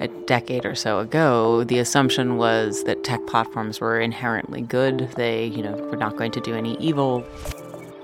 a decade or so ago, the assumption was that tech platforms were inherently good. They, you know, were not going to do any evil.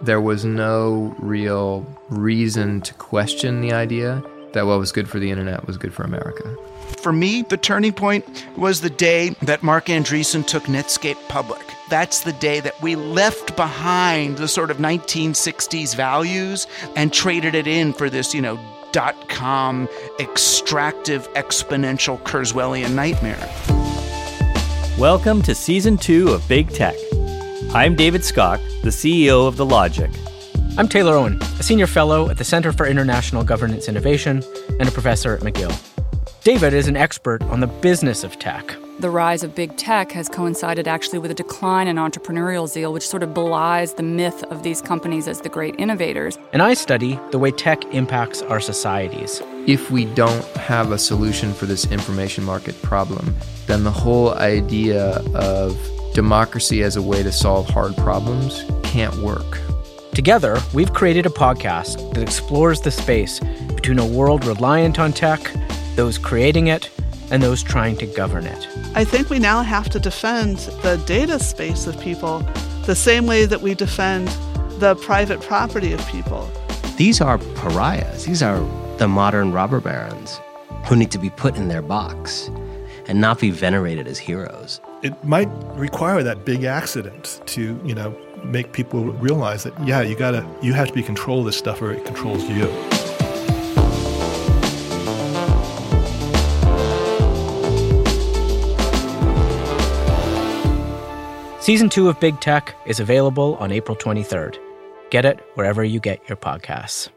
There was no real reason to question the idea that what was good for the internet was good for America. For me, the turning point was the day that Marc Andreessen took Netscape public. That's the day that we left behind the sort of 1960s values and traded it in for this, you know, dot com extractive exponential Kurzweilian nightmare. Welcome to season two of Big Tech. I'm David Skok, the CEO of The Logic. I'm Taylor Owen, a senior fellow at the Center for International Governance Innovation and a professor at McGill. David is an expert on the business of tech. The rise of big tech has coincided actually with a decline in entrepreneurial zeal, which sort of belies the myth of these companies as the great innovators. And I study the way tech impacts our societies. If we don't have a solution for this information market problem, then the whole idea of democracy as a way to solve hard problems can't work. Together, we've created a podcast that explores the space between a world reliant on tech those creating it, and those trying to govern it. I think we now have to defend the data space of people the same way that we defend the private property of people. These are pariahs. These are the modern robber barons who need to be put in their box and not be venerated as heroes. It might require that big accident to, you know, make people realize that yeah, you got to you have to be control of this stuff or it controls you. Season 2 of Big Tech is available on April 23rd. Get it wherever you get your podcasts.